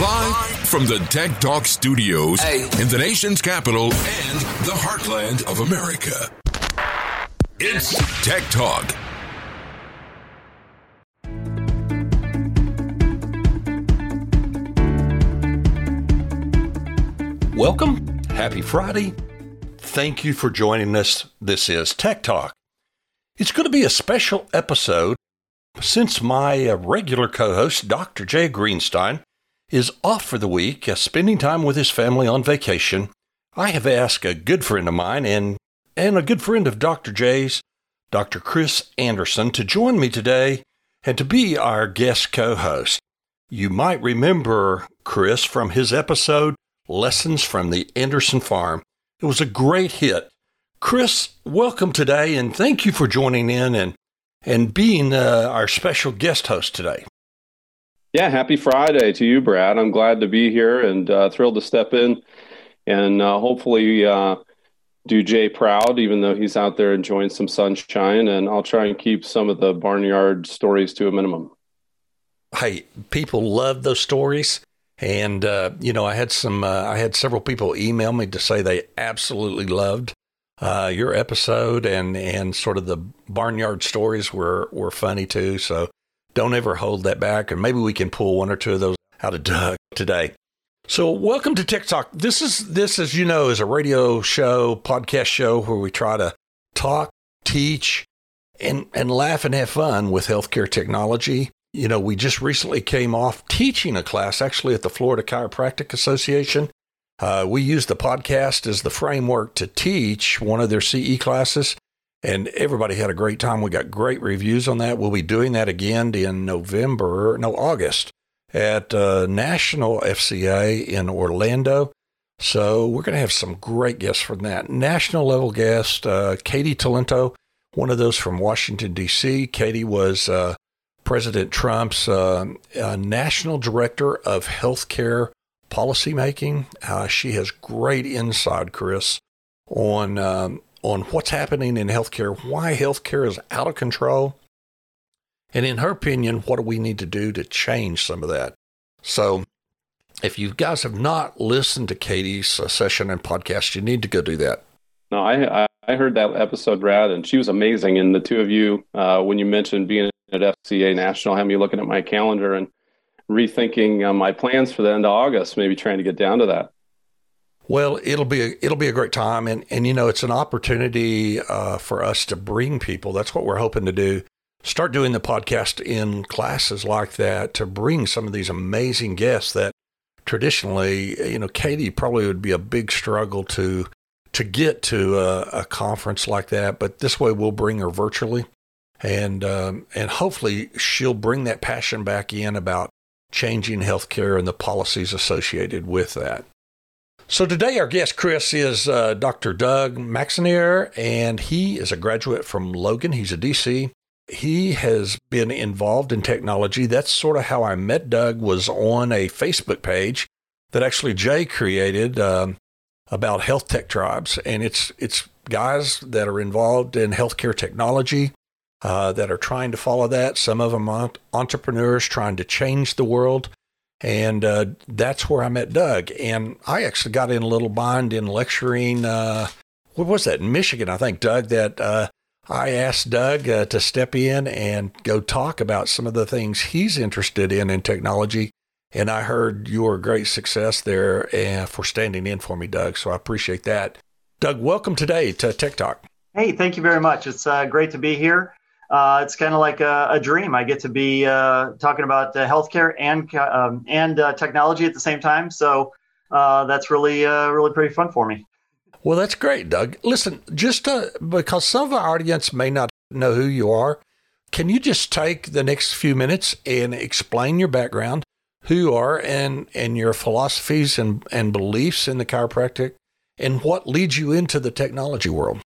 Live from the Tech Talk studios Hey. in the nation's capital and the heartland of America. It's Tech Talk. Welcome. Happy Friday. Thank you for joining us. This is Tech Talk. It's going to be a special episode since my uh, regular co host, Dr. Jay Greenstein, is off for the week, uh, spending time with his family on vacation. I have asked a good friend of mine and, and a good friend of Dr. Jay's, Dr. Chris Anderson, to join me today and to be our guest co host. You might remember Chris from his episode, Lessons from the Anderson Farm. It was a great hit. Chris, welcome today and thank you for joining in and, and being uh, our special guest host today. Yeah, happy Friday to you, Brad. I'm glad to be here and uh, thrilled to step in and uh, hopefully uh, do Jay proud, even though he's out there enjoying some sunshine. And I'll try and keep some of the barnyard stories to a minimum. Hey, people love those stories. And, uh, you know, I had some, uh, I had several people email me to say they absolutely loved uh, your episode and, and sort of the barnyard stories were, were funny too. So don't ever hold that back. And maybe we can pull one or two of those out of Doug today. So welcome to Tech Talk. This is, this, as you know, is a radio show, podcast show where we try to talk, teach, and, and laugh and have fun with healthcare technology. You know, we just recently came off teaching a class actually at the Florida Chiropractic Association. Uh, we used the podcast as the framework to teach one of their CE classes, and everybody had a great time. We got great reviews on that. We'll be doing that again in November, no, August, at uh, National FCA in Orlando. So we're going to have some great guests from that. National level guest, uh, Katie Talento, one of those from Washington, D.C. Katie was uh, President Trump's uh, uh, National Director of Healthcare Policymaking. Uh, she has great insight, Chris, on um, on what's happening in healthcare, why healthcare is out of control, and in her opinion, what do we need to do to change some of that? So, if you guys have not listened to Katie's uh, session and podcast, you need to go do that. No, I, I, heard that episode, Brad, and she was amazing. And the two of you, uh, when you mentioned being at FCA National, had me looking at my calendar and rethinking uh, my plans for the end of August, maybe trying to get down to that. Well, it'll be a, it'll be a great time, and and you know it's an opportunity uh, for us to bring people. That's what we're hoping to do. Start doing the podcast in classes like that to bring some of these amazing guests that traditionally, you know, Katie probably would be a big struggle to to get to a, a conference like that. But this way, we'll bring her virtually, and um, and hopefully she'll bring that passion back in about changing healthcare and the policies associated with that. So today our guest, Chris, is uh, Dr. Doug Maxinier, and he is a graduate from Logan. He's a DC. He has been involved in technology. That's sort of how I met Doug. Was on a Facebook page that actually Jay created um, about health tech tribes, and it's it's guys that are involved in healthcare technology uh, that are trying to follow that. Some of them are entrepreneurs trying to change the world. And uh, that's where I met Doug. And I actually got in a little bind in lecturing. Uh, what was that? In Michigan, I think, Doug, that uh, I asked Doug uh, to step in and go talk about some of the things he's interested in in technology. And I heard your great success there uh, for standing in for me, Doug. So I appreciate that. Doug, welcome today to Tech Talk. Hey, thank you very much. It's uh, great to be here. Uh, it's kind of like a, a, dream. I get to be uh, talking about uh, healthcare and um, and uh, technology at the same time. So uh, that's really uh, really pretty fun for me. Well, that's great, Doug. Listen, just because some of our audience may not know who you are, can you just take the next few minutes and explain your background, who you are, and and your philosophies and and beliefs in the chiropractic, and what leads you into the technology world?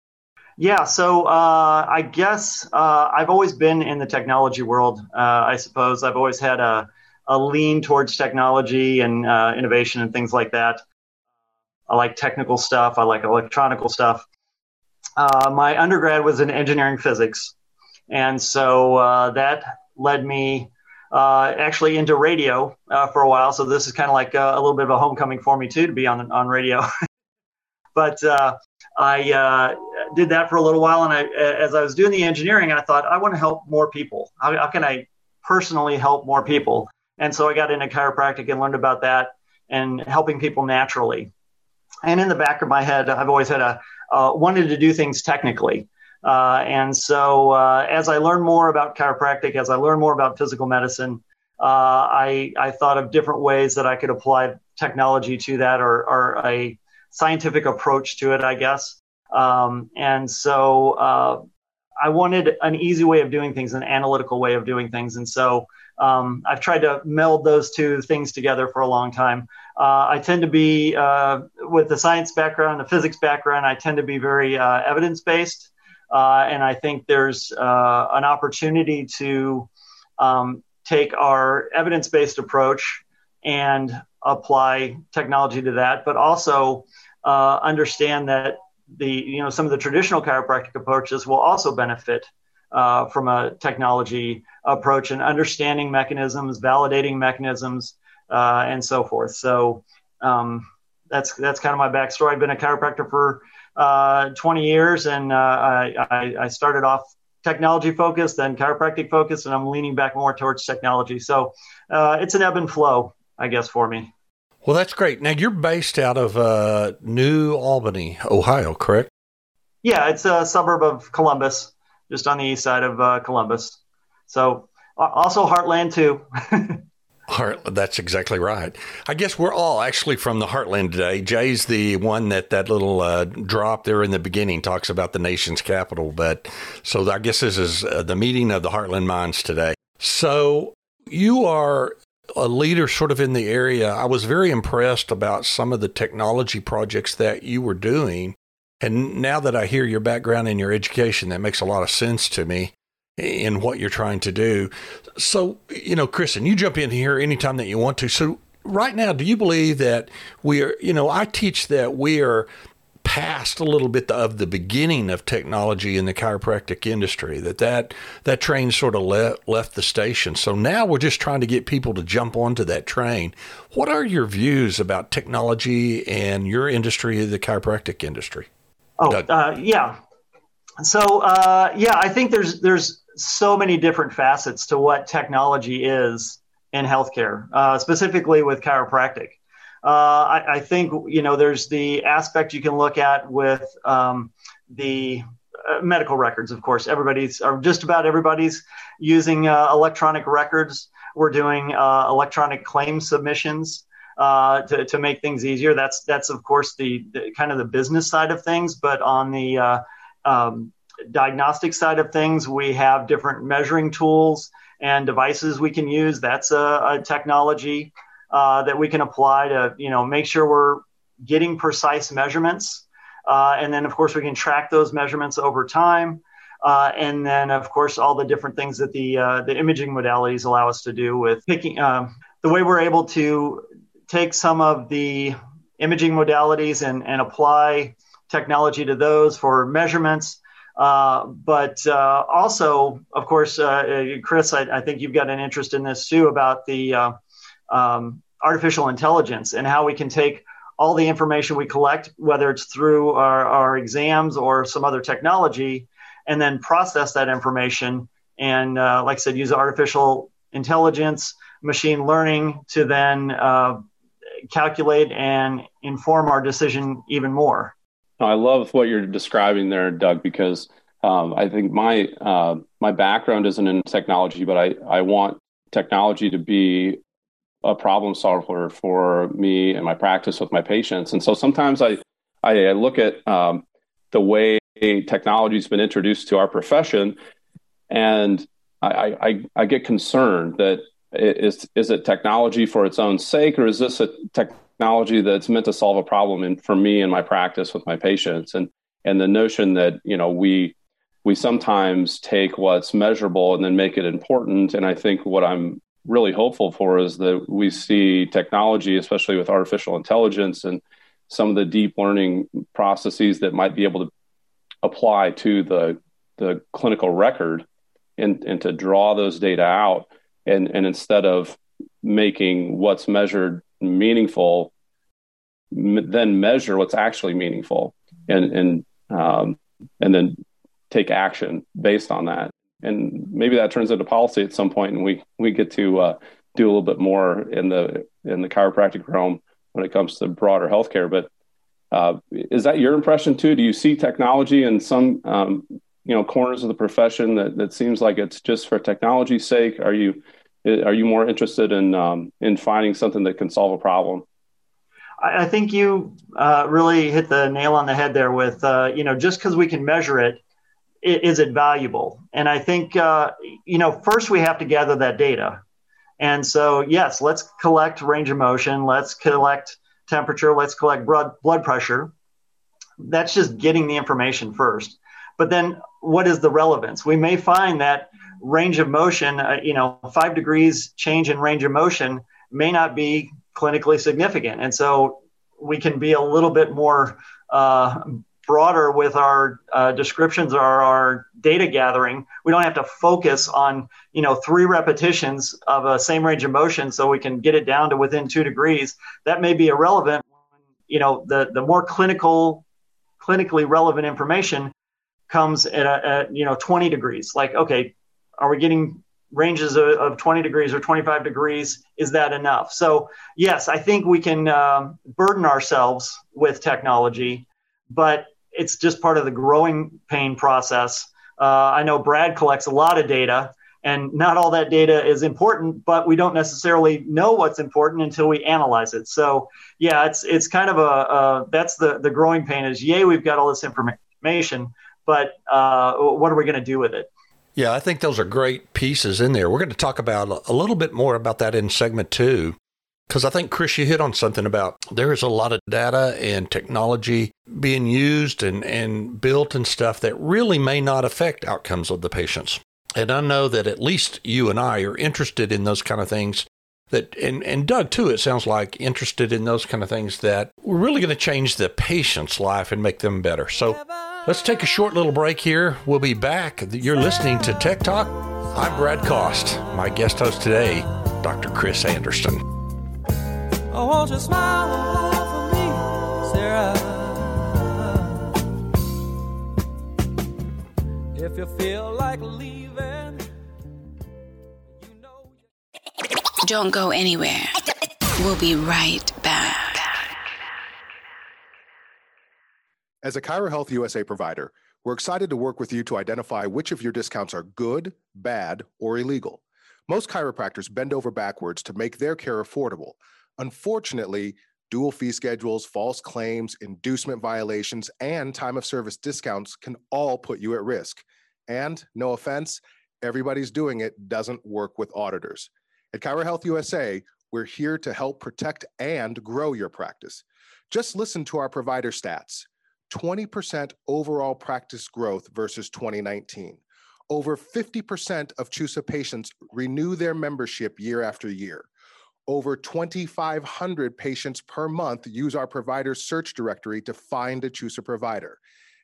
Yeah, so uh, I guess uh, I've always been in the technology world. Uh, I suppose I've always had a, a lean towards technology and uh, innovation and things like that. I like technical stuff. I like electronical stuff. Uh, my undergrad was in engineering physics, and so uh, that led me actually into radio for a while. So this is kind of like a, a, little bit of a homecoming for me too to be on on radio. but I did that for a little while, and I, as I was doing the engineering, I thought I want to help more people. How, how can I personally help more people? And so I got into chiropractic and learned about that and helping people naturally. And in the back of my head, I've always had a uh, wanted to do things technically. Uh, and so, uh, as I learned more about chiropractic, as I learned more about physical medicine, uh, I, I thought of different ways that I could apply technology to that or, or a scientific approach to it, I guess. Um, and so, uh, I wanted an easy way of doing things, an analytical way of doing things. And so, um, I've tried to meld those two things together for a long time. Uh, I tend to be, uh, with the science background, the physics background, I tend to be very uh, evidence based. Uh, and I think there's uh, an opportunity to um, take our evidence based approach and apply technology to that, but also understand that the you know some of the traditional chiropractic approaches will also benefit uh, from a technology approach and understanding mechanisms, validating mechanisms, uh, and so forth. So um, that's that's kind of my backstory. I've been a chiropractor for uh, 20 years, and uh, I, I, started off technology focused, then chiropractic focused, and I'm leaning back more towards technology. So uh, it's an ebb and flow, I guess, for me. Well, that's great. Now you're based out of uh, New Albany, Ohio, correct? Yeah, it's a suburb of Columbus, just on the east side of uh, Columbus. So also Heartland too. Heart, that's exactly right. I guess we're all actually from the Heartland today. Jay's the one that that little uh, drop there in the beginning talks about the nation's capital. But so I guess this is uh, the meeting of the Heartland Minds today. So you are a leader sort of in the area. I was very impressed about some of the technology projects that you were doing. And now that I hear your background and your education, that makes a lot of sense to me in what you're trying to do. So, you know, Kristen, you jump in here anytime that you want to. So, right now, do you believe that we are, you know, I teach that we are past a little bit of the beginning of technology in the chiropractic industry that that that train sort of le- left the station. So now we're just trying to get people to jump onto that train. What are your views about technology and your industry the chiropractic industry? Oh uh, yeah. So uh, yeah i think there's there's so many different facets to what technology is in healthcare, uh, specifically with chiropractic. Uh, I, I, think you know there's the aspect you can look at with um, the uh, medical records. Of course, everybody's or just about everybody's using uh, electronic records. We're doing uh, electronic claim submissions. Uh, to, to make things easier, that's that's of course the, the, kind of the business side of things. But on the um, diagnostic side of things, we have different measuring tools and devices we can use. That's a, a technology uh, that we can apply to, you know, make sure we're getting precise measurements. Uh, and then, of course, we can track those measurements over time. Uh, and then, of course, all the different things that the uh, the imaging modalities allow us to do with picking um, the way we're able to take some of the imaging modalities and, and apply technology to those for measurements uh, but uh, also, of course, uh, Chris, I, I, think you've got an interest in this too about the uh, um, artificial intelligence and how we can take all the information we collect, whether it's through our, our, exams or some other technology, and then process that information and, uh, like I said, use artificial intelligence, machine learning to then calculate and inform our decision even more. I love what you're describing there, Doug, because um, I think my uh, my background isn't in technology, but I, I want technology to be a problem solver for me and my practice with my patients. And so sometimes I I look at um, the way technology has been introduced to our profession, and I, I, I get concerned that is is it technology for its own sake, or is this a technology that's meant to solve a problem in, for me and my practice with my patients and and the notion that you know we we sometimes take what's measurable and then make it important and i think what i'm really hopeful for is that we see technology especially with artificial intelligence and some of the deep learning processes that might be able to apply to the the clinical record and, and to draw those data out and and instead of making what's measured meaningful, then measure what's actually meaningful, and and um, and then take action based on that. And maybe that turns into policy at some point, and we we get to uh, do a little bit more in the in the chiropractic realm when it comes to broader healthcare. But uh, is that your impression too? Do you see technology in some um, you know corners of the profession that, that seems like it's just for technology's sake? Are you are you more interested in um, in finding something that can solve a problem? I think you uh, really hit the nail on the head there. With uh, you know, just because we can measure it, is it valuable? And I think uh, you know, first we have to gather that data. And so, yes, let's collect range of motion. Let's collect temperature. Let's collect blood blood pressure. That's just getting the information first. But then, what is the relevance? We may find that range of motion, uh, you know, five degrees change in range of motion may not be clinically significant. And so we can be a little bit more uh, broader with our uh, descriptions or our data gathering. We don't have to focus on, you know, three repetitions of a same range of motion so we can get it down to within two degrees. That may be irrelevant. You know, the, the more clinical, clinically relevant information comes at, a, at you know 20 degrees. Like, okay, are we getting ranges of, of 20 degrees or 25 degrees? Is that enough? So yes, I think we can um, burden ourselves with technology, but it's just part of the growing pain process. Uh, I know Brad collects a lot of data, and not all that data is important, but we don't necessarily know what's important until we analyze it. So, yeah, it's it's kind of a uh, that's the the growing pain is yay, we've got all this information, but uh, what are we going to do with it? Yeah, I think those are great pieces in there. We're going to talk about a little bit more about that in segment two. Because I think, Chris, you hit on something about there is a lot of data and technology being used and, and built and stuff that really may not affect outcomes of the patients. And I know that at least you and I are interested in those kind of things that and, and Doug too, it sounds like interested in those kind of things that we're really going to change the patient's life and make them better. So let's take a short little break here. We'll be back. You're listening to Tech Talk. I'm Brad Cost. My guest host today, Dr. Chris Anderson. Oh, won't you smile for me, Sarah? If you feel like leaving, you know. Don't go anywhere. We'll be right back. As a Chiro Health USA provider, we're excited to work with you to identify which of your discounts are good, bad, or illegal. Most chiropractors bend over backwards to make their care affordable Unfortunately, dual fee schedules, false claims, inducement violations, and time of service discounts can all put you at risk. And no offense, everybody's doing it doesn't work with auditors. At Chiro Health USA, we're here to help protect and grow your practice. Just listen to our provider stats 20% overall practice growth versus 2019. Over 50% of CHUSA patients renew their membership year after year. Over 2,500 patients per month use our provider search directory to find a CHUSA provider.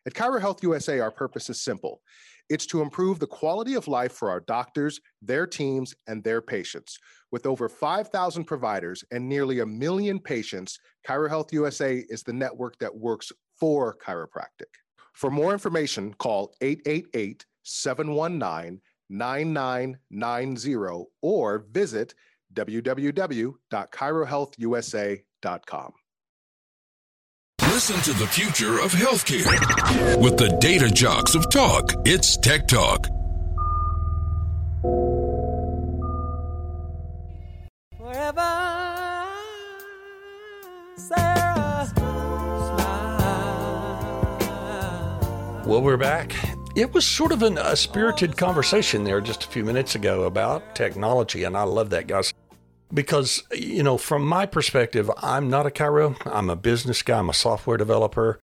At Chiro Health USA, our purpose is simple. It's to improve the quality of life for our doctors, their teams, and their patients. With over 5,000 providers and nearly a million patients, Chiro Health USA is the network that works for chiropractic. For more information, call 888 719 9990 or visit www.chirohealthusa.com. Listen to the future of healthcare with the data jocks of talk. It's Tech Talk. Forever, Sarah, well, we're back it was sort of an, a spirited conversation there just a few minutes ago about technology, and I love that, guys. Because, you know, from my perspective, I'm not a chiro. I'm a business guy, I'm a software developer.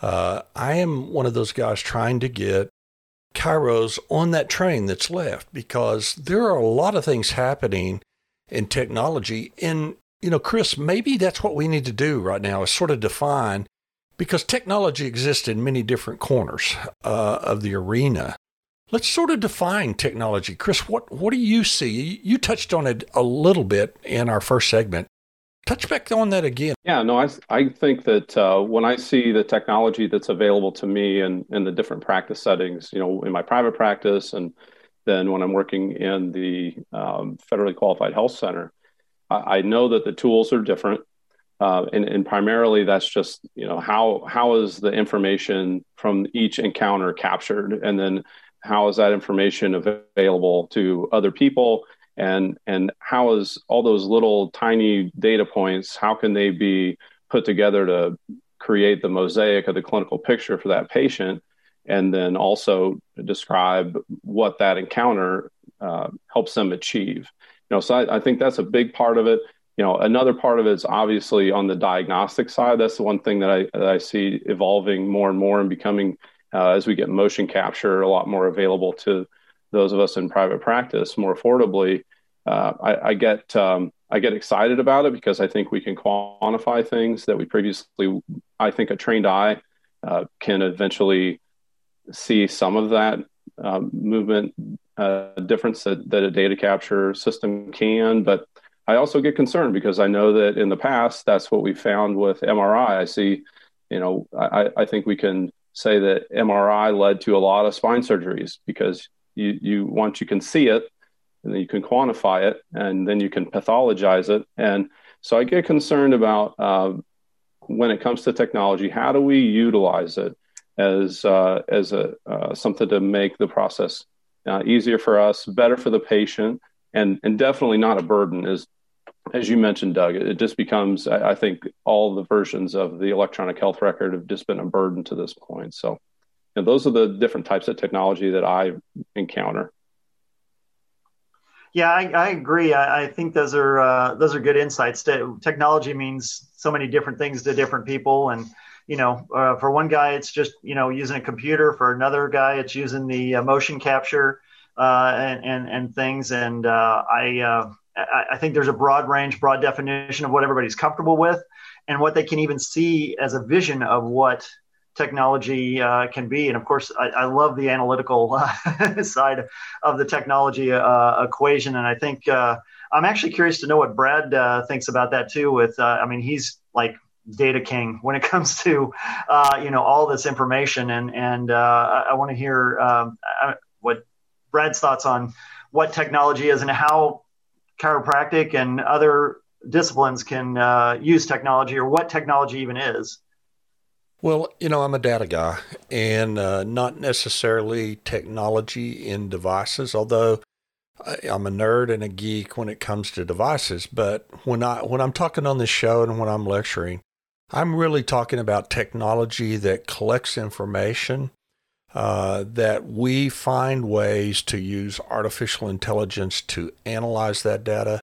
Uh, I am one of those guys trying to get chiros on that train that's left because there are a lot of things happening in technology. And, you know, Chris, maybe that's what we need to do right now is sort of define because technology exists in many different corners uh, of the arena. let's sort of define technology. Chris, what, what do you see? You touched on it a little bit in our first segment. Touch back on that again. Yeah, no, I, I think that uh, when I see the technology that's available to me and in, in the different practice settings, you know, in my private practice and then when I'm working in the um, federally qualified health center, I, I, know that the tools are different. Uh, and, and primarily that's just, you know, how how is the information from each encounter captured? And then how is that information available to other people? And and how is all those little tiny data points how can they be put together to create the mosaic of the clinical picture for that patient? And then also describe what that encounter uh, helps them achieve. You know so I, I, think that's a big part of it you know another part of it is obviously on the diagnostic side that's the one thing that i, that I see evolving more and more and becoming uh, as we get motion capture a lot more available to those of us in private practice more affordably, uh, I, I, get um, I get excited about it because I think we can quantify things that we previously I think a trained eye uh, can eventually see some of that um, movement uh, difference that, that a data capture system can, but I also get concerned because I know that in the past that's what we found with MRI. I see, you know, I, I think we can say that MRI led to a lot of spine surgeries because you, you once you can see it and then you can quantify it and then you can pathologize it and so i get concerned about uh, when it comes to technology how do we utilize it as uh, as a uh, something to make the process uh, easier for us better for the patient and and definitely not a burden as as you mentioned doug it just becomes i, I think all the versions of the electronic health record have just been a burden to this point so and those are the different types of technology that I encounter. Yeah, I, I agree. I, I, think those are uh, those are good insights. Technology means so many different things to different people, and you know, uh, for one guy, it's just you know using a computer. For another guy, it's using the uh, motion capture uh, and, and, and things. And uh, I, uh, I I think there's a broad range, broad definition of what everybody's comfortable with, and what they can even see as a vision of what technology uh, can be. And of course, I, I love the analytical uh, side of the technology uh, equation. And I think uh, I'm actually curious to know what Brad uh, thinks about that too. With, uh, I mean, he's like data king when it comes to, you know, all this information. And and I, I want to hear um, what Brad's thoughts on what technology is and how chiropractic and other disciplines can use technology or what technology even is. Well, you know, I'm a data guy and uh, not necessarily technology in devices, although I'm a nerd and a geek when it comes to devices. But when I when I'm talking on this show and when I'm lecturing, I'm really talking about technology that collects information, uh, that we find ways to use artificial intelligence to analyze that data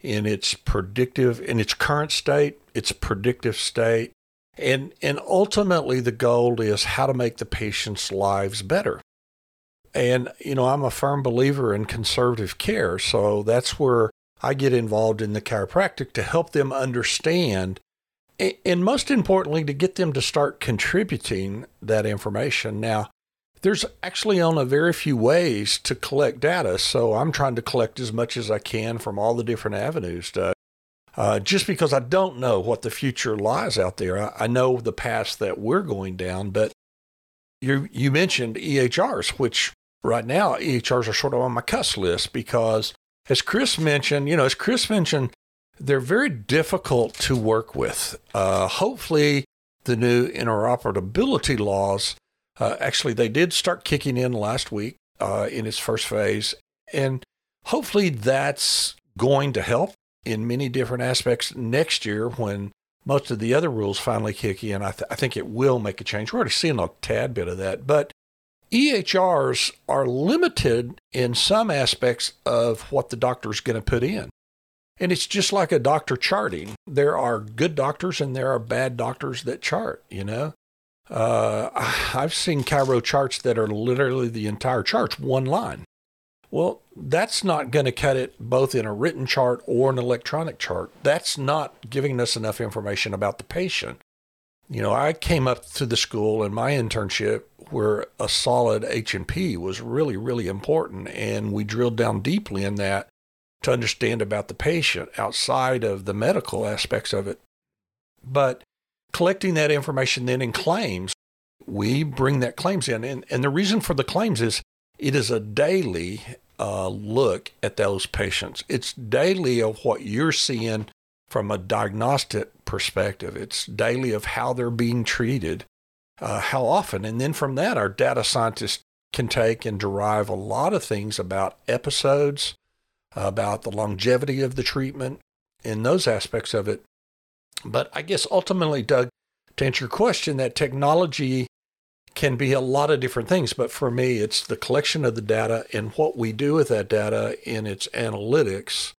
in its predictive, in its current state, its predictive state, and, and ultimately, the goal is how to make the patient's lives better. And, you know, I'm a firm believer in conservative care. So that's where I get involved in the chiropractic to help them understand and most importantly, to get them to start contributing that information. Now, there's actually only very few ways to collect data, so I'm trying to collect as much as I can from all the different avenues to uh, just because I don't know what the future lies out there. I, I know the path that we're going down, but you you mentioned EHRs, which right now EHRs are sort of on my cuss list because, as Chris mentioned, you know, as Chris mentioned, they're very difficult to work with. Uh, hopefully, the new interoperability laws uh, actually they did start kicking in last week uh, in its first phase, and hopefully that's going to help in many different aspects next year when most of the other rules finally kick in. I, th- I think it will make a change. We're already seeing a tad bit of that, but EHRs are limited in some aspects of what the doctor is going to put in. And it's just like a doctor charting. There are good doctors and there are bad doctors that chart, you know. Uh, I've seen chiro charts that are literally the entire chart, one line. Well, that's not going to cut it both in a written chart or an electronic chart. That's not giving us enough information about the patient. You know, I came up through the school in my internship where a solid H&P was really, really important. And we drilled down deeply in that to understand about the patient outside of the medical aspects of it. But collecting that information then in claims, we bring that claims in. And, and the reason for the claims is it is a daily uh, look at those patients. It's daily of what you're seeing from a diagnostic perspective. It's daily of how they're being treated, uh, how often. And then from that, our data scientists can take and derive a lot of things about episodes, about the longevity of the treatment, and those aspects of it. But I guess ultimately, Doug, to answer your question, that technology can be a lot of different things. But for me, it's the collection of the data and what we do with that data in its analytics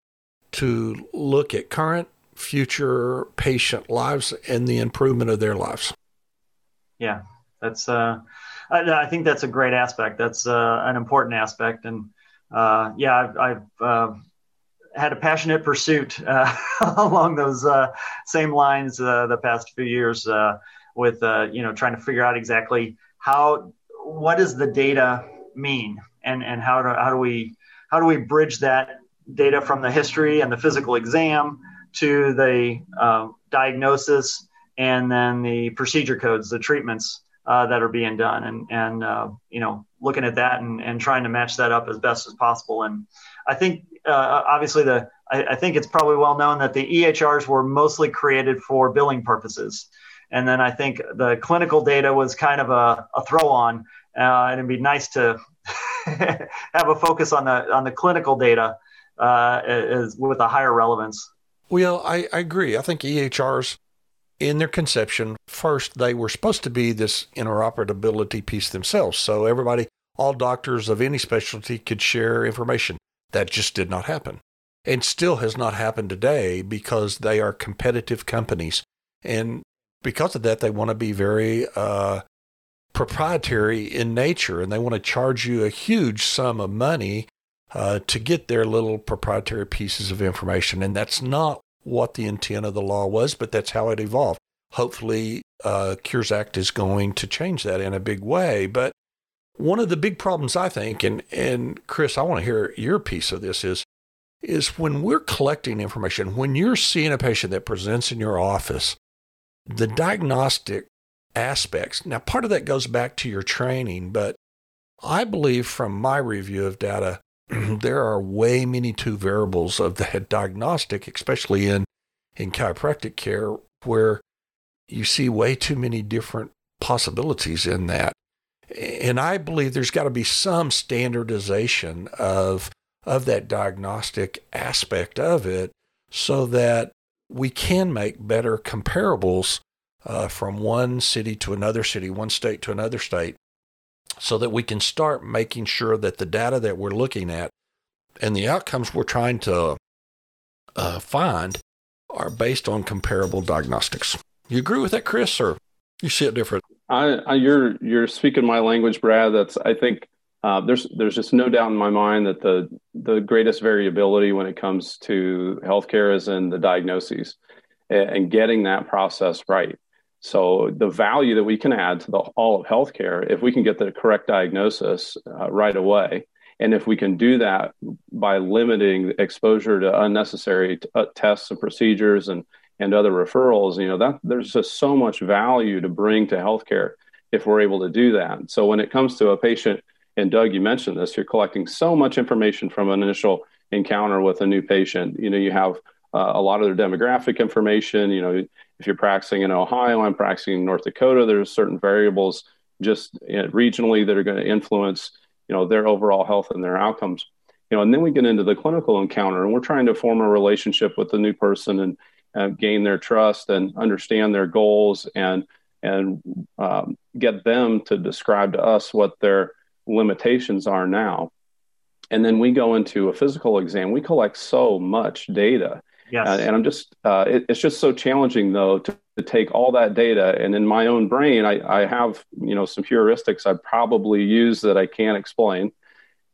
to look at current, future patient lives and the improvement of their lives. Yeah, that's. Uh, I, I think that's a great aspect. That's uh, an important aspect, and uh, yeah, I've, I've uh, had a passionate pursuit uh, along those uh, same lines uh, the past few years with you know trying to figure out exactly how what does the data mean and and how do how do we how do we bridge that data from the history and the physical exam to the diagnosis and then the procedure codes, the treatments uh, that are being done, and and uh, you know looking at that and, and trying to match that up as best as possible. And I think uh, obviously the I, I, think it's probably well known that the EHRs were mostly created for billing purposes, and then I think the clinical data was kind of a, a throw on, uh, and it'd be nice to have a focus on the on the clinical data uh, is with a higher relevance. Well, I, I agree. I think EHRs in their conception, first, they were supposed to be this interoperability piece themselves. So everybody, all doctors of any specialty could share information. That just did not happen and still has not happened today because they are competitive companies. And because of that, they want to be very uh, proprietary in nature and they want to charge you a huge sum of money uh, to get their little proprietary pieces of information. And that's not what the intent of the law was, but that's how it evolved. Hopefully, uh, Cures Act is going to change that in a big way. But one of the big problems, I think, and, and Chris, I want to hear your piece of this is, is when we're collecting information, when you're seeing a patient that presents in your office, the diagnostic aspects, now part of that goes back to your training, but I believe from my review of data, there are way many two variables of the diagnostic, especially in, in chiropractic care, where you see way too many different possibilities in that. And I believe there's got to be some standardization of, of that diagnostic aspect of it so that we can make better comparables uh, from one city to another city, one state to another state, so that we can start making sure that the data that we're looking at and the outcomes we're trying to uh, find are based on comparable diagnostics. You agree with that, Chris, or you see it different? I, I you're you're speaking my language, Brad. That's I think uh, there's there's just no doubt in my mind that the the greatest variability when it comes to healthcare is in the diagnoses and, and getting that process right. So the value that we can add to the all of healthcare, if we can get the correct diagnosis uh, right away, and if we can do that by limiting exposure to unnecessary t- uh, tests and procedures and and other referrals, you know that there's just so much value to bring to healthcare if we're able to do that. So when it comes to a patient, and Doug, you mentioned this, you're collecting so much information from an initial encounter with a new patient. You know, you have uh, a lot of their demographic information. You know, if you're practicing in Ohio, I'm practicing in North Dakota. There's certain variables just you know, regionally that are going to influence you know their overall health and their outcomes. You know, and then we get into the clinical encounter, and we're trying to form a relationship with the new person and uh, gain their trust and understand their goals and and um, get them to describe to us what their limitations are now. And then we go into a physical exam. We collect so much data Yes. Uh, and I'm just, uh, it, it's just so challenging though to, to, take all that data and in my own brain, I, I have, you know, some heuristics I probably use that I can't explain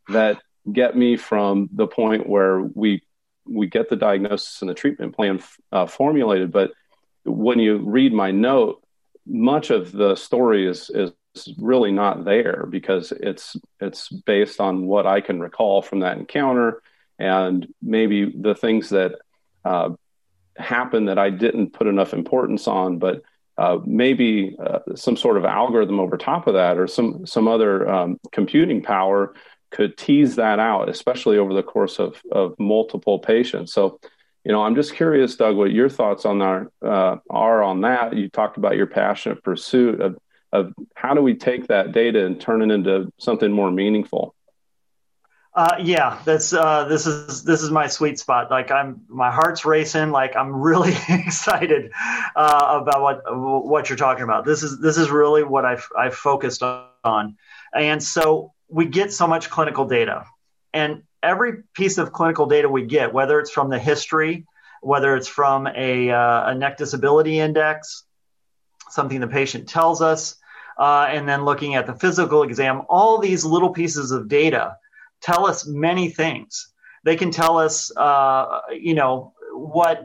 that get me from the point where we, we get the diagnosis and the treatment plan uh, formulated. But when you read my note, much of the story is, is really not there because it's it's based on what I can recall from that encounter and maybe the things that uh, happened that I didn't put enough importance on, but uh, maybe uh, some sort of algorithm over top of that or some some other um, computing power could tease that out, especially over the course of of multiple patients. So, you know, I'm just curious, Doug, what your thoughts on our uh, are on that. You talked about your passionate pursuit of of how do we take that data and turn it into something more meaningful. Uh, yeah, that's uh, this is this is my sweet spot. Like I'm, my heart's racing. Like I'm really excited uh, about what what you're talking about. This is this is really what I've I've focused on, and so we get so much clinical data, and every piece of clinical data we get, whether it's from the history, whether it's from a, uh, a neck disability index, something the patient tells us, uh, and then looking at the physical exam, all these little pieces of data tell us many things. They can tell us, uh, you know, what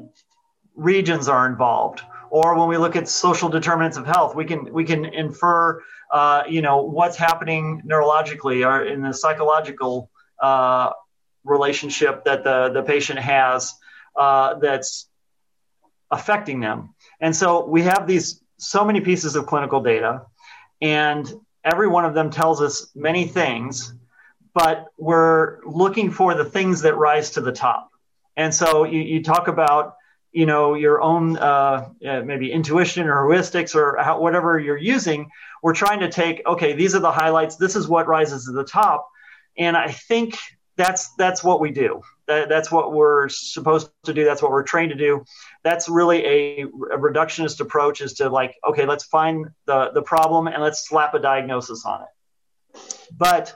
regions are involved, or when we look at social determinants of health, we can we can infer, uh, you know, what's happening neurologically or in the psychological uh, relationship that the the patient has uh, that's affecting them. And so we have these so many pieces of clinical data, and every one of them tells us many things but we're looking for the things that rise to the top. And so you, you talk about, you know, your own uh, maybe intuition or heuristics or how, whatever you're using. We're trying to take, okay, these are the highlights. This is what rises to the top. And I think that's that's what we do. That, that's what we're supposed to do. That's what we're trained to do. That's really a, a reductionist approach is to like, okay, let's find the the problem and let's slap a diagnosis on it. But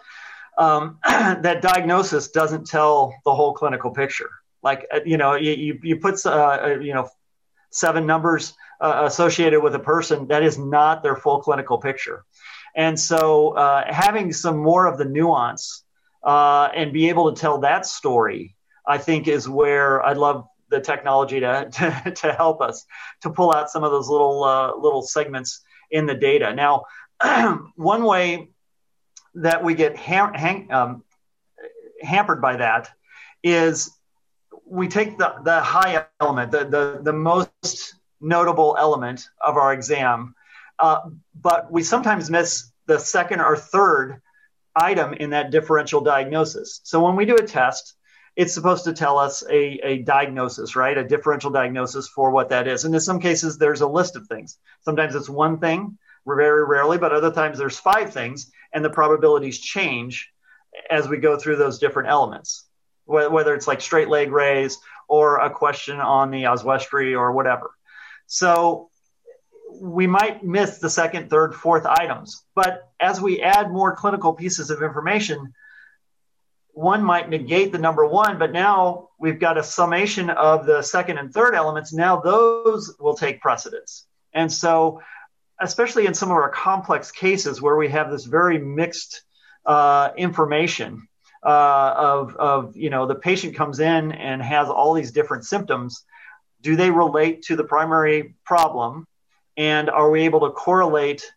um, that diagnosis doesn't tell the whole clinical picture. Like, uh, you know, you, you put, uh, uh, you know, seven numbers uh, associated with a person, that is not their full clinical picture. And so uh, having some more of the nuance uh, and be able to tell that story, I think is where I'd love the technology to, to, to help us to pull out some of those little, little segments in the data. Now, one way that we get hang, um, hampered by that is we take the, the high element, the, the, the most notable element of our exam, uh, but we sometimes miss the second or third item in that differential diagnosis. So when we do a test, it's supposed to tell us a, a diagnosis, right? A differential diagnosis for what that is. And in some cases, there's a list of things. Sometimes it's one thing, very rarely, but other times there's five things, and the probabilities change as we go through those different elements, whether it's like straight leg raise or a question on the oswestry or whatever. So we might miss the second, third, fourth items, but as we add more clinical pieces of information, one might negate the number one, but now we've got a summation of the second and third elements. Now those will take precedence. And so especially in some of our complex cases where we have this very mixed uh, information uh, of, of, you know, the patient comes in and has all these different symptoms. Do they relate to the primary problem? And are we able to correlate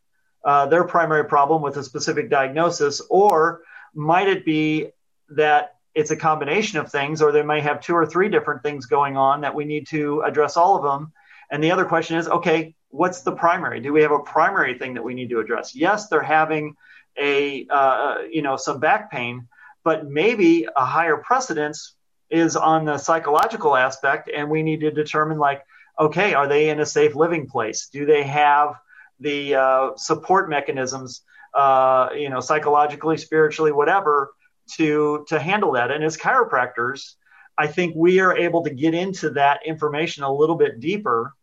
uh, their primary problem with a specific diagnosis? Or might it be that it's a combination of things, or they may have two or three different things going on that we need to address all of them? And the other question is okay, what's the primary? Do we have a primary thing that we need to address? Yes, they're having a uh, you know some back pain, but maybe a higher precedence is on the psychological aspect, and we need to determine like, okay, are they in a safe living place? Do they have the uh, support mechanisms, uh, you know, psychologically, spiritually, whatever, to to handle that? And as chiropractors, I think we are able to get into that information a little bit deeper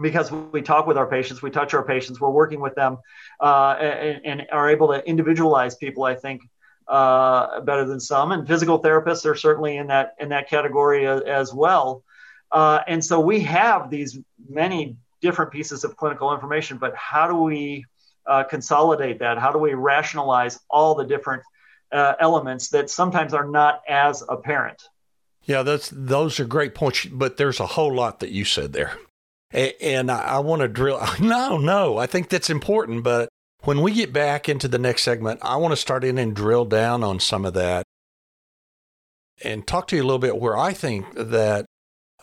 because we talk with our patients, we touch our patients, we're working with them, uh, and, and, are able to individualize people. I think uh, better than some, and physical therapists are certainly in that in that category as, as well. Uh, and so we have these many different pieces of clinical information, but how do we uh, consolidate that? How do we rationalize all the different uh, elements that sometimes are not as apparent? Yeah, that's those are great points, but there's a whole lot that you said there. And I want to drill. No, no, I think that's important, but When we get back into the next segment, I want to start in and drill down on some of that and talk to you a little bit where I think that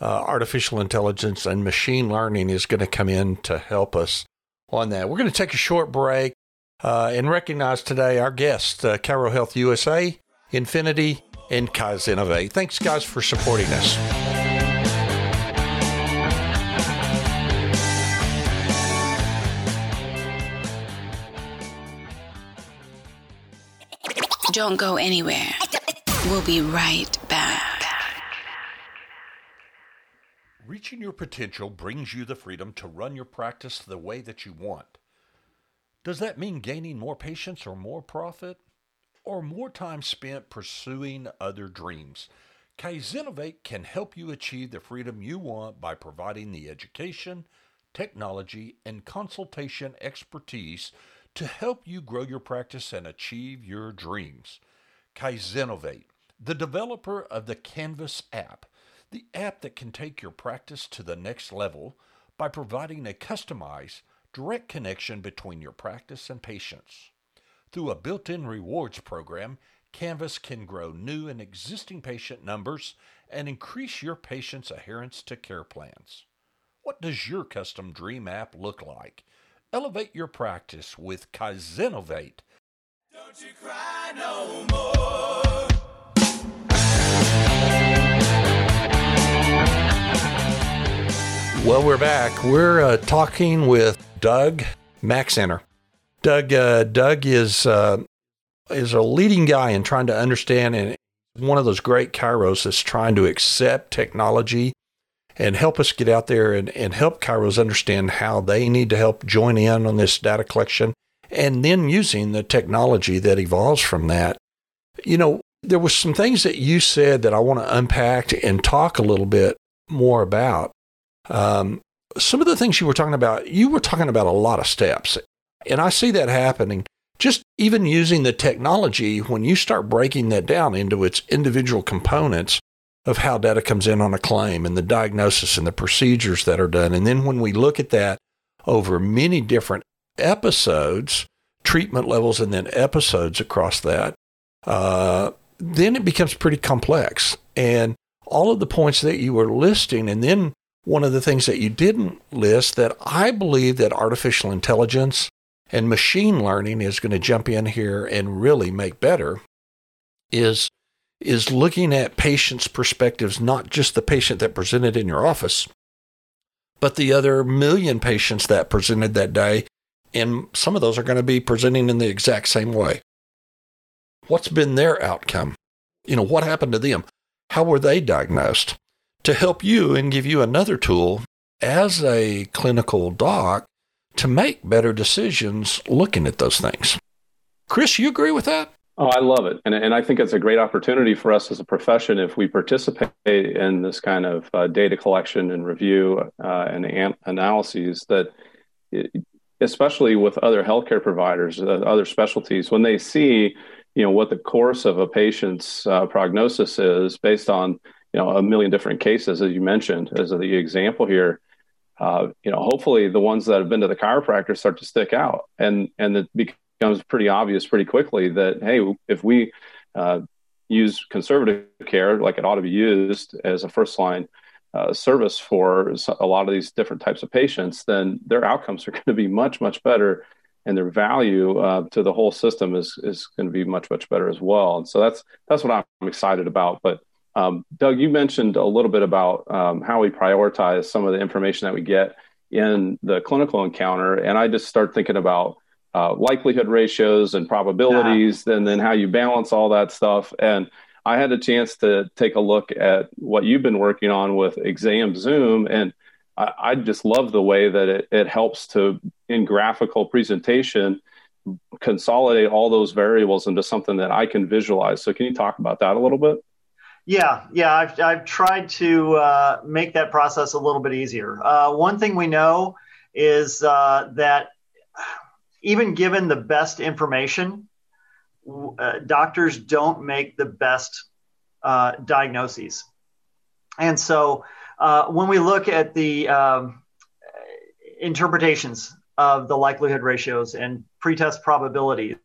uh, artificial intelligence and machine learning is going to come in to help us on that. We're going to take a short break uh, and recognize today our guests, uh, Chiro Health USA, Infinity, and Kaizennovate. Thanks, guys, for supporting us. Don't go anywhere. We'll be right back. Reaching your potential brings you the freedom to run your practice the way that you want. Does that mean gaining more patients or more profit? Or more time spent pursuing other dreams? Kaizennovate can help you achieve the freedom you want by providing the education, technology, and consultation expertise to help you grow your practice and achieve your dreams. Kaizennovate, the developer of the Canvas app, the app that can take your practice to the next level by providing a customized, direct connection between your practice and patients. Through a built in rewards program, Canvas can grow new and existing patient numbers and increase your patients' adherence to care plans. What does your custom dream app look like? Elevate your practice with Kaizennovate. Don't you cry no more. Well, we're back. We're uh, talking with Doug Maxenter. Doug, uh, Doug is uh, is a leading guy in trying to understand and one of those great chiros that's trying to accept technology and help us get out there and, and help chiros understand how they need to help join in on this data collection and then using the technology that evolves from that. You know, there was some things that you said that I want to unpack and talk a little bit more about. Um, some of the things you were talking about, you were talking about a lot of steps. And I see that happening just even using the technology when you start breaking that down into its individual components of how data comes in on a claim and the diagnosis and the procedures that are done. And then when we look at that over many different episodes, treatment levels, and then episodes across that, uh, then it becomes pretty complex. And all of the points that you were listing, and then one of the things that you didn't list that I believe that artificial intelligence and machine learning is going to jump in here and really make better is is looking at patients' perspectives, not just the patient that presented in your office, but the other million patients that presented that day. And some of those are going to be presenting in the exact same way. What's been their outcome? You know, what happened to them? How were they diagnosed? to help you and give you another tool as a clinical doc to make better decisions looking at those things. Chris, you agree with that? Oh, I love it. And, and I think it's a great opportunity for us as a profession if we participate in this kind of uh, data collection and review uh, and an- analyses that, it, especially with other healthcare providers, uh, other specialties, when they see, you know, what the course of a patient's uh, prognosis is based on you know a million different cases as you mentioned as the example here uh, you know hopefully the ones that have been to the chiropractor start to stick out and and it becomes pretty obvious pretty quickly that hey if we uh, use conservative care like it ought to be used as a first line uh, service for a lot of these different types of patients then their outcomes are going to be much much better and their value uh, to the whole system is is going to be much much better as well. And so that's that's what i'm excited about. But um, Doug, you mentioned a little bit about um, how we prioritize some of the information that we get in the clinical encounter, and I just start thinking about uh, likelihood ratios and probabilities, yeah. and then how you balance all that stuff. And I had a chance to take a look at what you've been working on with Exam Xoom, and I, I just love the way that it, it helps to, in graphical presentation, consolidate all those variables into something that I can visualize. So, can you talk about that a little bit? Yeah, yeah, I've, I've tried to uh, make that process a little bit easier. Uh, one thing we know is uh, that even given the best information, uh, doctors don't make the best uh, diagnoses. And so uh, when we look at the um, interpretations of the likelihood ratios and pretest probabilities.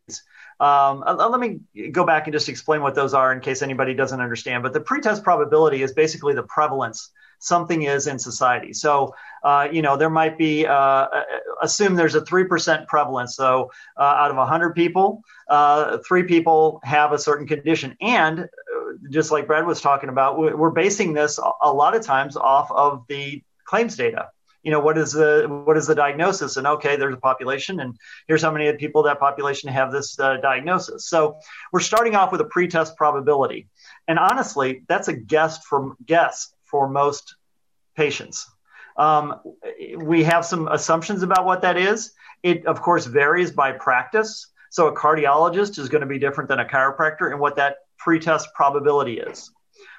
Um, uh, let me go back and just explain what those are in case anybody doesn't understand. But the pretest probability is basically the prevalence something is in society. So, uh, you know, there might be, uh, uh assume there's a 3% prevalence. So, uh, out of 100 people, uh, three people have a certain condition. And just like Brad was talking about, we're basing this a lot of times off of the claims data you know what is the what is the diagnosis and okay there's a population and here's how many people that population have this uh, diagnosis so we're starting off with a pretest probability and honestly that's a guess from guess for most patients. Um, we have some assumptions about what that is. It of course varies by practice. So a cardiologist is going to be different than a chiropractor and what that pretest probability is.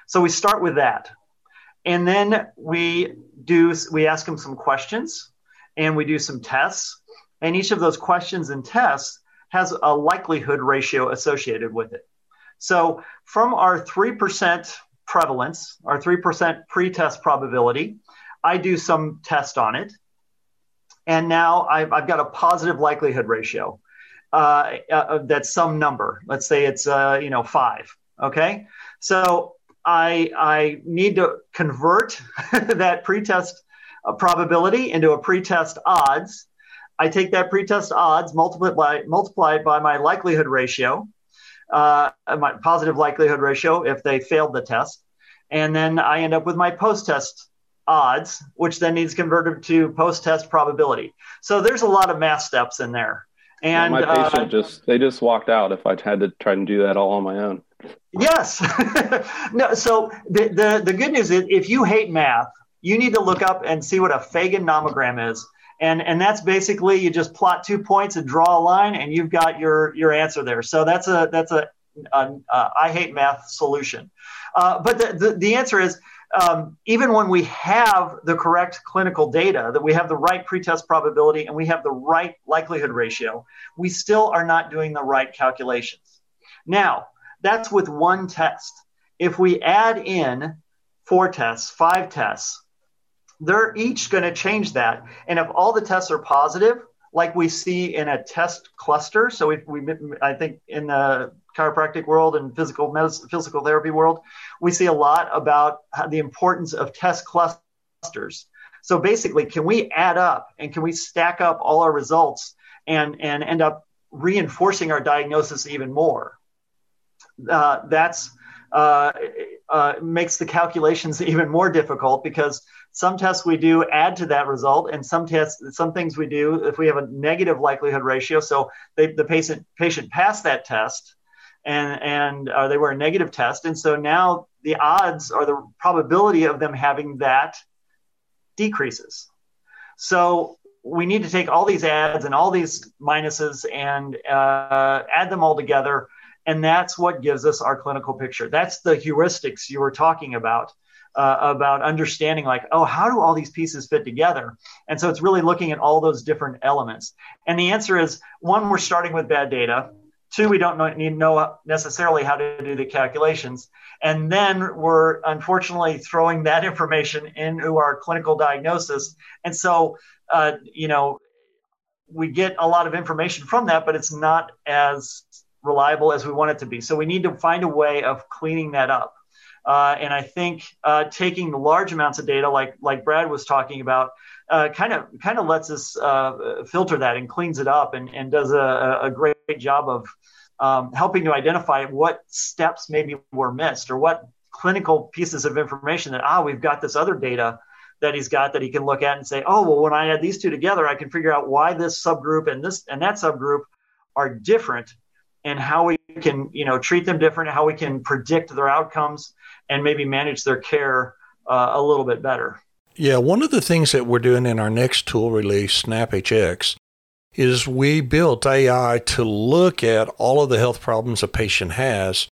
So we start with that. And then we do we ask them some questions and we do some tests. And each of those questions and tests has a likelihood ratio associated with it. So from our 3% prevalence our 3% pre-test probability. I do some test on it. And now i've, I've got a positive likelihood ratio uh, uh, that's some number. Let's say it's uh, you know five okay? So I, I need to convert that pretest uh, probability into a pretest odds. I take that pretest odds, multiply, by, multiply it by my likelihood ratio, uh, my positive likelihood ratio if they failed the test. And then I end up with my post test odds, which then needs converted to post test probability. So there's a lot of math steps in there. And my patient uh, just, they just walked out if I had to try and do that all on my own. Yes. no. So the, the the good news is, if you hate math, you need to look up and see what a Fagan nomogram is, and and that's basically you just plot two points and draw a line, and you've got your your answer there. So that's a that's a, a, a I hate math solution. Uh, but the, the the answer is. Um, even when we have the correct clinical data, that we have the right pretest probability and we have the right likelihood ratio, we still are not doing the right calculations. Now, that's with one test. If we add in four tests, five tests, they're each going to change that. And if all the tests are positive, like we see in a test cluster, so we, we I think in the chiropractic world and physical medicine, physical therapy world, we see a lot about the importance of test clusters. So basically, can we add up and can we stack up all our results and and end up reinforcing our diagnosis even more? uh, that's uh, uh, makes the calculations even more difficult because some tests we do add to that result, and some tests, some things we do, if we have a negative likelihood ratio, so they, the patient patient passed that test, and and uh, they were a negative test, and so now the odds or the probability of them having that decreases. So we need to take all these adds and all these minuses and uh, add them all together and that's what gives us our clinical picture. That's the heuristics you were talking about. Uh, about understanding like oh how do all these pieces fit together and so it's really looking at all those different elements and the answer is one we're starting with bad data two we don't know, need know necessarily how to do the calculations and then we're unfortunately throwing that information into our clinical diagnosis and so uh, you know we get a lot of information from that but it's not as reliable as we want it to be. So we need to find a way of cleaning that up. Uh, and I think uh, taking the large amounts of data, like like Brad was talking about, kind of kind of lets us uh, filter that and cleans it up and, and does a, a great job of um, helping to identify what steps maybe were missed or what clinical pieces of information that ah we've got this other data that he's got that he can look at and say oh well when I add these two together I can figure out why this subgroup and this and that subgroup are different and how we can you know treat them different how we can predict their outcomes and maybe manage their care uh, a little bit better. Yeah one of the things that we're doing in our next tool release SnapHX is we built ai to look at all of the health problems a patient has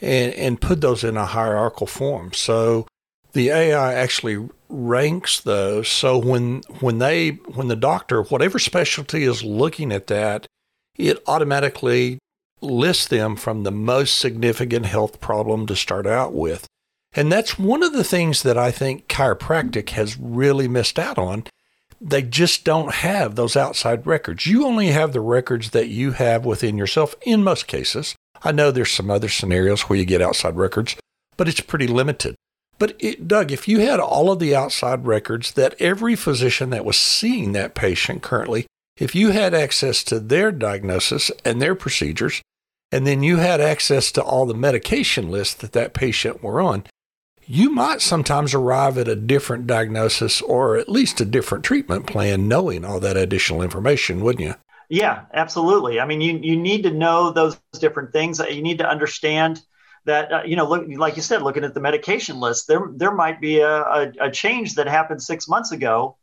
and, and put those in a hierarchical form. So the ai actually ranks those. So when when they when the doctor whatever specialty is looking at that it automatically list them from the most significant health problem to start out with. And that's one of the things that I think chiropractic has really missed out on. they just don't have those outside records. You only have the records that you have within yourself in most cases. I know there's some other scenarios where you get outside records, but it's pretty limited. But it, Doug, if you had all of the outside records that every physician that was seeing that patient currently, if you had access to their diagnosis and their procedures, and then you had access to all the medication lists that that patient were on, you might sometimes arrive at a different diagnosis or at least a different treatment plan knowing all that additional information, wouldn't you? Yeah, absolutely. I mean, you, you need to know those different things. You need to understand that, uh, you know, look, like you said, looking at the medication list, there, there might be a, a, a change that happened six months ago.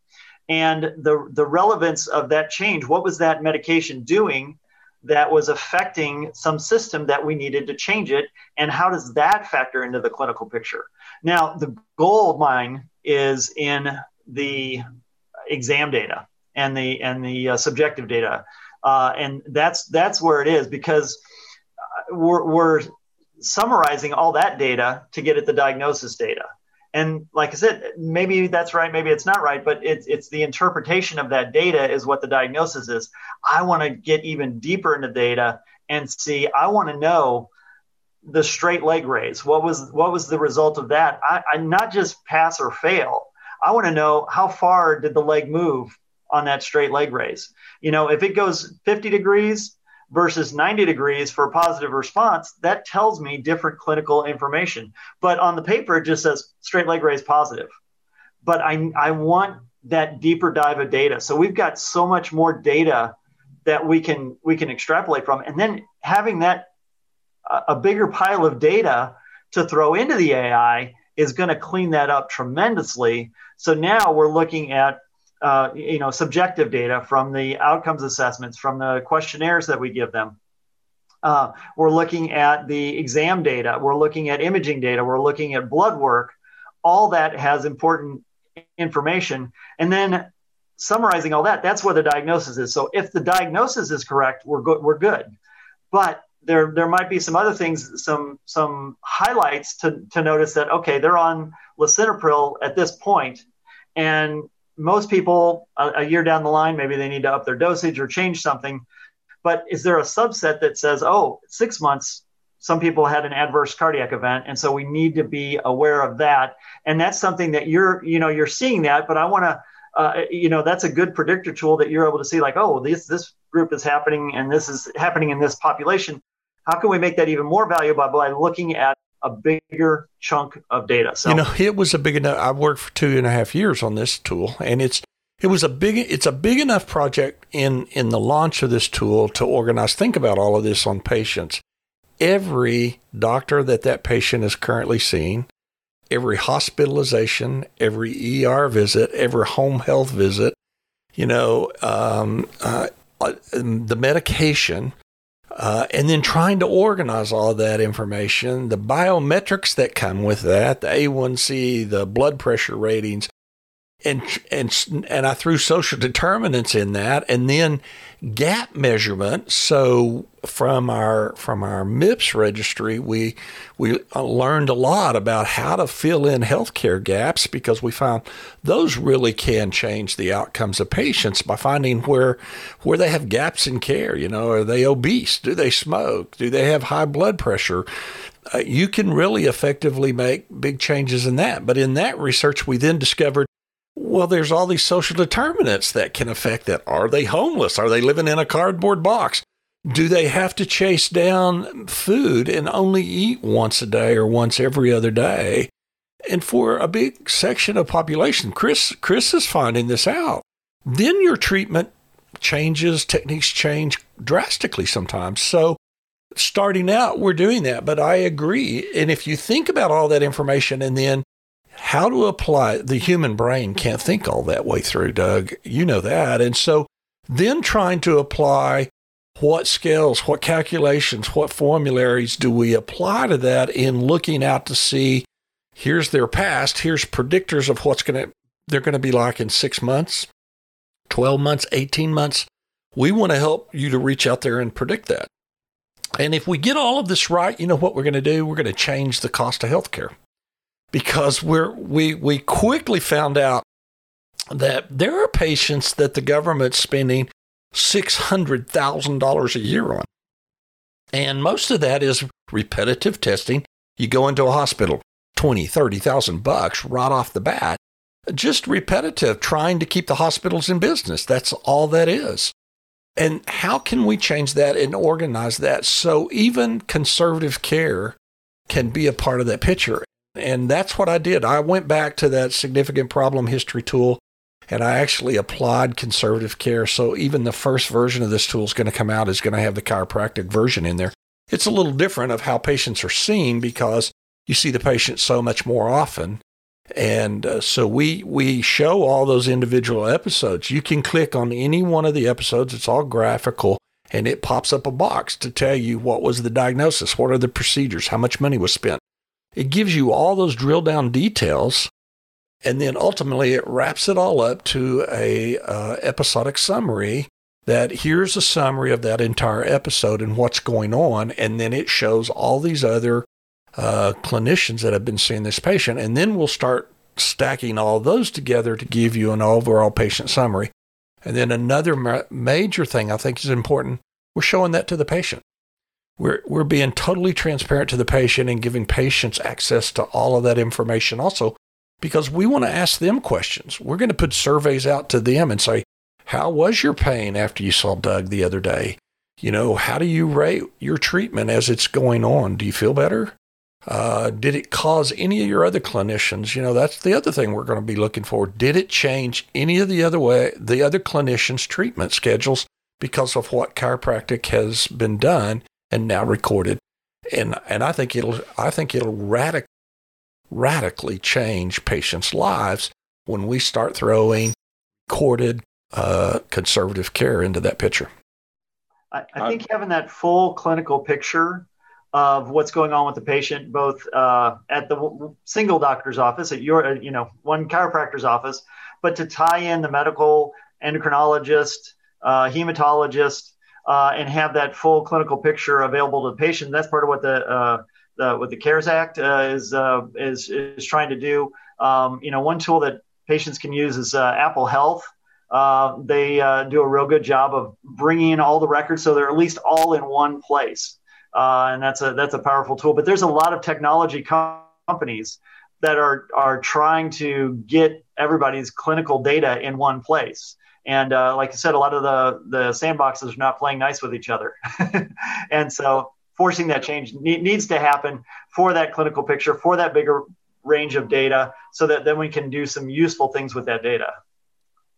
And the, the relevance of that change, what was that medication doing that was affecting some system that we needed to change it? And how does that factor into the clinical picture? Now, the gold mine is in the exam data and the and the uh, subjective data, uh, and that's that's where it is because uh, we're, we're summarizing all that data to get at the diagnosis data. And like I said, maybe that's right, maybe it's not right, but it's it's the interpretation of that data is what the diagnosis is. I want to get even deeper into data and see. I want to know the straight leg raise. What was what was the result of that? I, I not just pass or fail. I want to know how far did the leg move on that straight leg raise. You know, if it goes 50 degrees versus 90 degrees for a positive response, that tells me different clinical information. But on the paper, it just says straight leg raise positive. But I I want that deeper dive of data. So we've got so much more data that we can we can extrapolate from, and then having that a bigger pile of data to throw into the AI is going to clean that up tremendously. So now we're looking at uh, you know subjective data from the outcomes assessments, from the questionnaires that we give them. Uh, we're looking at the exam data. We're looking at imaging data. We're looking at blood work. All that has important information, and then summarizing all that. That's where the diagnosis is. So if the diagnosis is correct, we're good. We're good. But there there might be some other things, some some highlights to to notice that okay, they're on lisinopril at this point, and most people a, a year down the line maybe they need to up their dosage or change something. But is there a subset that says, oh, six months, some people had an adverse cardiac event, and so we need to be aware of that. And that's something that you're you know you're seeing that, but I want to. Uh, you know that's a good predictor tool that you're able to see like oh this this group is happening and this is happening in this population how can we make that even more valuable by looking at a bigger chunk of data? So, you know, it was a big enough. I worked for two and a half years on this tool, and it's it was a big it's a big enough project in in the launch of this tool to organize. Think about all of this on patients. Every doctor that that patient is currently seeing, every hospitalization, every ER visit, every home health visit, you know, um, uh, the medication uh, and then trying to organize all that information, the biometrics that come with that, the A1C, the blood pressure ratings, and and and I threw social determinants in that, and then gap measurement. So from our from our MIPS registry, we we learned a lot about how to fill in healthcare gaps because we found those really can change the outcomes of patients by finding where where they have gaps in care. You know, are they obese? Do they smoke? Do they have high blood pressure? Uh, you can really effectively make big changes in that. But in that research, we then discovered well, there's all these social determinants that can affect that. Are they homeless? Are they living in a cardboard box? Do they have to chase down food and only eat once a day or once every other day? And for a big section of population, Chris Chris is finding this out. Then your treatment changes, techniques change drastically sometimes. So starting out, we're doing that. But I agree. And if you think about all that information and then how to apply the human brain can't think all that way through, Doug. You know that. And so then trying to apply what scales, what calculations, what formularies do we apply to that in looking out to see here's their past, here's predictors of what's going to they're going to be like in 6 months, 12 months, 18 months. We want to help you to reach out there and predict that. And if we get all of this right, you know what we're going to do? We're going to change the cost of healthcare because we're we we quickly found out that there are patients that the government's spending $600,000 a year on. And most of that is repetitive testing. You go into a hospital, 20, 30,000 bucks right off the bat. Just repetitive, trying to keep the hospitals in business. That's all that is. And how can we change that and organize that so even conservative care can be a part of that picture? And that's what I did. I went back to that significant problem history tool and I actually applied conservative care. So even the first version of this tool is going to come out is going to have the chiropractic version in there. It's a little different of how patients are seen because you see the patient so much more often. And uh, so we we show all those individual episodes. You can click on any one of the episodes. It's all graphical and it pops up a box to tell you what was the diagnosis, what are the procedures, how much money was spent. It gives you all those drill down details and then ultimately it wraps it all up to a uh, episodic summary that here's a summary of that entire episode and what's going on and then it shows all these other uh, clinicians that have been seeing this patient and then we'll start stacking all those together to give you an overall patient summary. And then another ma- major thing i think is important we're showing that to the patient we're, we're being totally transparent to the patient and giving patients access to all of that information also because we want to ask them questions. We're going to put surveys out to them and say, How was your pain after you saw Doug the other day? You know, how do you rate your treatment as it's going on? Do you feel better? Uh, did it cause any of your other clinicians? You know, that's the other thing we're going to be looking for. Did it change any of the other way, the other clinicians' treatment schedules because of what chiropractic has been done and now recorded? And and I think it'll I think it'll radically radically change patients' lives when we start throwing corded uh, conservative care into that picture. I, I think having that full clinical picture of what's going on with the patient, both uh, at the single doctor's office, at your, you know, one chiropractor's office, but to tie in the medical endocrinologist, uh, hematologist, uh, and have that full clinical picture available to the patient. That's part of what the uh, the, what the Cures Act uh, is, uh, is is trying to do. Um, you know, one tool that patients can use is uh, Apple Health. They do a real good job of bringing in all the records, so they're at least all in one place, and that's a that's a powerful tool. But there's a lot of technology com- companies that are are trying to get everybody's clinical data in one place. And uh, like I said, a lot of the the sandboxes are not playing nice with each other, and so forcing that change needs to happen for that clinical picture, for that bigger range of data, so that then we can do some useful things with that data.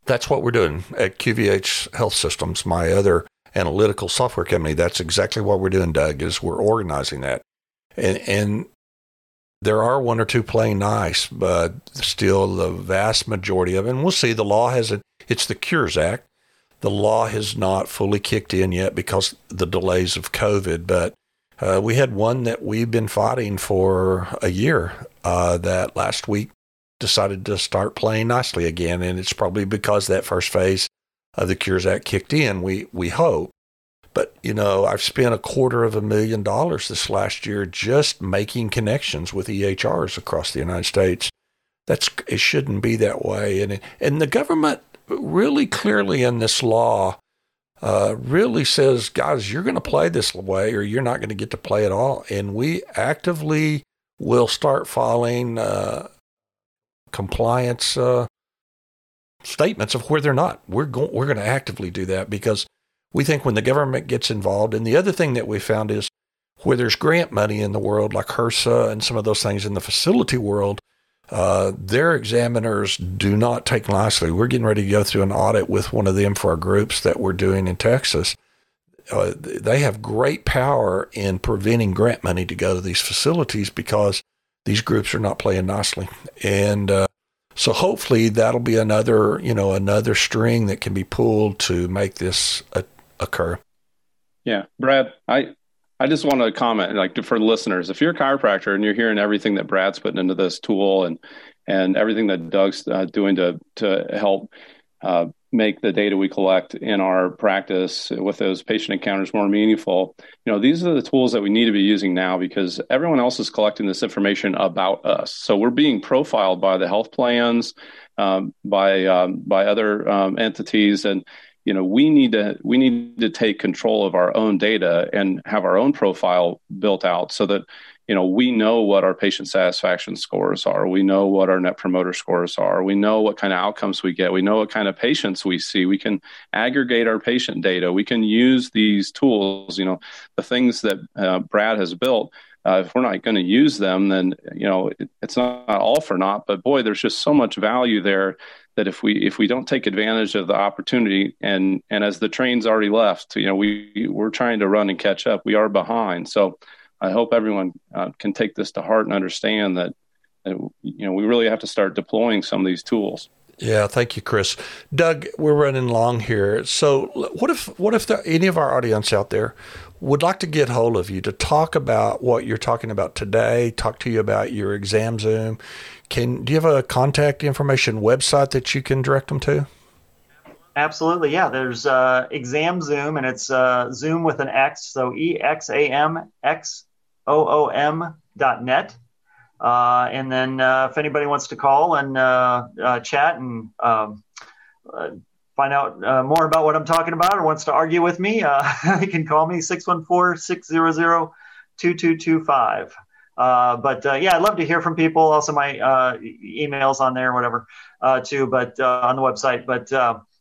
That's what we're doing at QVH Health Systems, my other analytical software company. That's exactly what we're doing, Doug, is we're organizing that. And, and there are one or two playing nice, but still the vast majority of and we'll see, the law hasn't, it's the Cures Act. The law has not fully kicked in yet because the delays of COVID, but uh, we had one that we've been fighting for a year uh, that last week decided to start playing nicely again. And it's probably because that first phase of the Cures Act kicked in, we, we hope. But, you know, I've spent a quarter of a million dollars this last year just making connections with EHRs across the United States. That's it shouldn't be that way. And and the government really clearly in this law uh, really says, guys, you're going to play this way or you're not going to get to play at all. And we actively will start filing uh, compliance uh, statements of where they're not. We're going we're going to actively do that because we think when the government gets involved. And the other thing that we found is where there's grant money in the world, like HRSA and some of those things in the facility world, uh, their examiners do not take nicely. We're getting ready to go through an audit with one of them for our groups that we're doing in Texas. Uh, they have great power in preventing grant money to go to these facilities because these groups are not playing nicely. And uh, so hopefully that'll be another, you know, another string that can be pulled to make this a, occur. Yeah, Brad, I I just want to comment, like for listeners, if you're a chiropractor and you're hearing everything that Brad's putting into this tool and and everything that Doug's uh, doing to to help uh, make the data we collect in our practice with those patient encounters more meaningful, you know, these are the tools that we need to be using now because everyone else is collecting this information about us. So we're being profiled by the health plans um, by um, by other um, entities, and you know we need to we need to take control of our own data and have our own profile built out so that you know we know what our patient satisfaction scores are. We know what our net promoter scores are. We know what kind of outcomes we get. We know what kind of patients we see. We can aggregate our patient data. We can use these tools. You know the things that uh, brad has built uh, if we're not going to use them then you know it, it's not all for naught. But boy there's just so much value there that if we if we don't take advantage of the opportunity and and as the train's already left you know we we're trying to run and catch up we are behind so I hope everyone uh, can take this to heart and understand that, you know we really have to start deploying some of these tools. Yeah, thank you, Chris. Doug, we're running long here. So, what if what if there, any of our audience out there would like to get hold of you to talk about what you're talking about today? Talk to you about your exam Xoom. Can do you have a contact information website that you can direct them to? Absolutely, yeah. There's uh, Exam Xoom, and it's uh, Zoom with an X, so E X A M X O O M dot net. Uh, and then uh, if anybody wants to call and uh, uh, chat and um, find out more about what I'm talking about or wants to argue with me, they can call me 614 600 2225. but yeah, I'd love to hear from people. Also, my emails on there, whatever, too, but on the website. But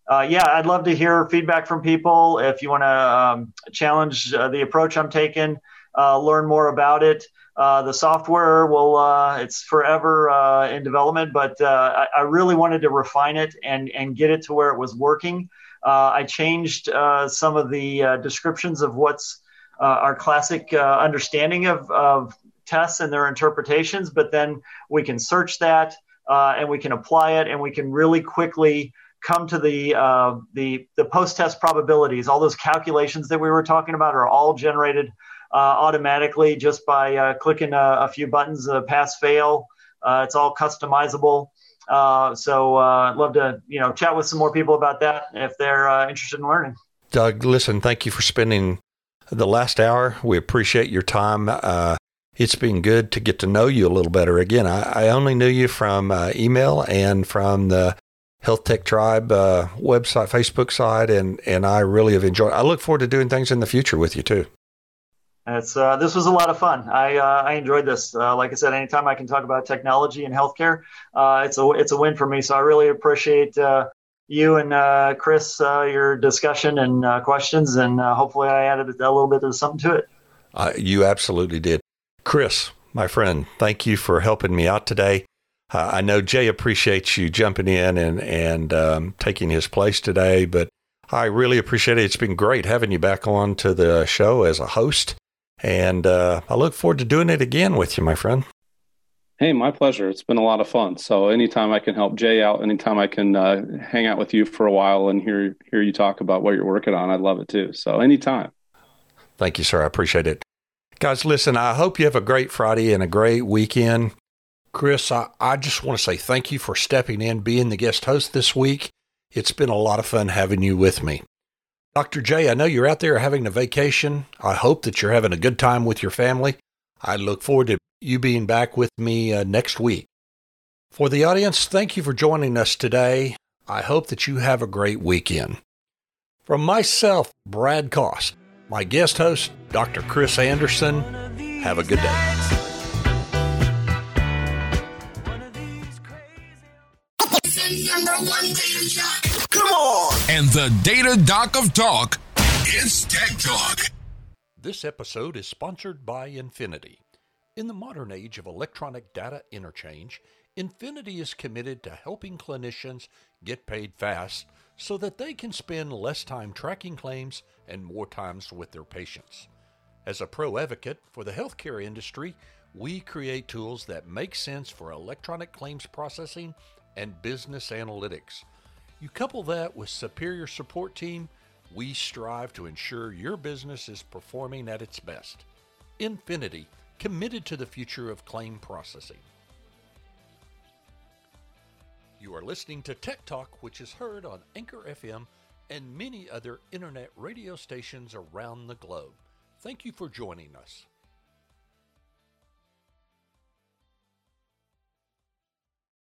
uh, yeah, I'd love to hear feedback from people. If you want to um, challenge uh, the approach I'm taking, uh, learn more about it. Uh, the software will, uh, it's forever uh, in development, but I, I, really wanted to refine it and, and get it to where it was working. I changed some of the descriptions of what's our classic understanding of, of tests and their interpretations, but then we can search that and we can apply it and we can really quickly come to the uh, the the post test probabilities. All those calculations that we were talking about are all generated uh, automatically just by uh, clicking a, a, few buttons, uh, pass fail. Uh, it's all customizable. Uh, so I'd love to you know chat with some more people about that if they're interested in learning. Doug, listen, thank you for spending the last hour. We appreciate your time. it's been good to get to know you a little better. Again, I, I only knew you from email and from the Health Tech Tribe uh, website, Facebook side, and and I really have enjoyed. I look forward to doing things in the future with you too. It's uh, this was a lot of fun. I uh, I enjoyed this. Uh, like I said, anytime I can talk about technology and healthcare, uh, it's a it's a win for me. So I really appreciate uh, you and Chris your discussion and questions, and hopefully I added a little bit of something to it. you absolutely did, Chris, my friend. Thank you for helping me out today. Uh, I know Jay appreciates you jumping in and and um, taking his place today, but I really appreciate it. It's been great having you back on to the show as a host, and uh, I look forward to doing it again with you, my friend. Hey, my pleasure. It's been a lot of fun. So anytime I can help Jay out, anytime I can uh, hang out with you for a while and hear hear you talk about what you're working on, I'd love it too. So anytime. Thank you, sir. I appreciate it. Guys, listen, I hope you have a great Friday and a great weekend. Chris, I, I just want to say thank you for stepping in, being the guest host this week. It's been a lot of fun having you with me. Dr. J, I know you're out there having a vacation. I hope that you're having a good time with your family. I look forward to you being back with me uh, next week. For the audience, thank you for joining us today. I hope that you have a great weekend. From myself, Brad Cost, my guest host, Dr. Chris Anderson, have a good day. number one jock. Come on! And the data doc of talk, it's Tech Talk. This episode is sponsored by Infinedi. In the modern age of electronic data interchange, Infinedi is committed to helping clinicians get paid fast so that they can spend less time tracking claims and more times with their patients. As a pro advocate for the healthcare industry, we create tools that make sense for electronic claims processing and business analytics. You couple that with superior support team, we strive to ensure your business is performing at its best. Infinedi, committed to the future of claim processing. You are listening to Tech Talk, which is heard on Anchor FM and many other internet radio stations around the globe. Thank you for joining us.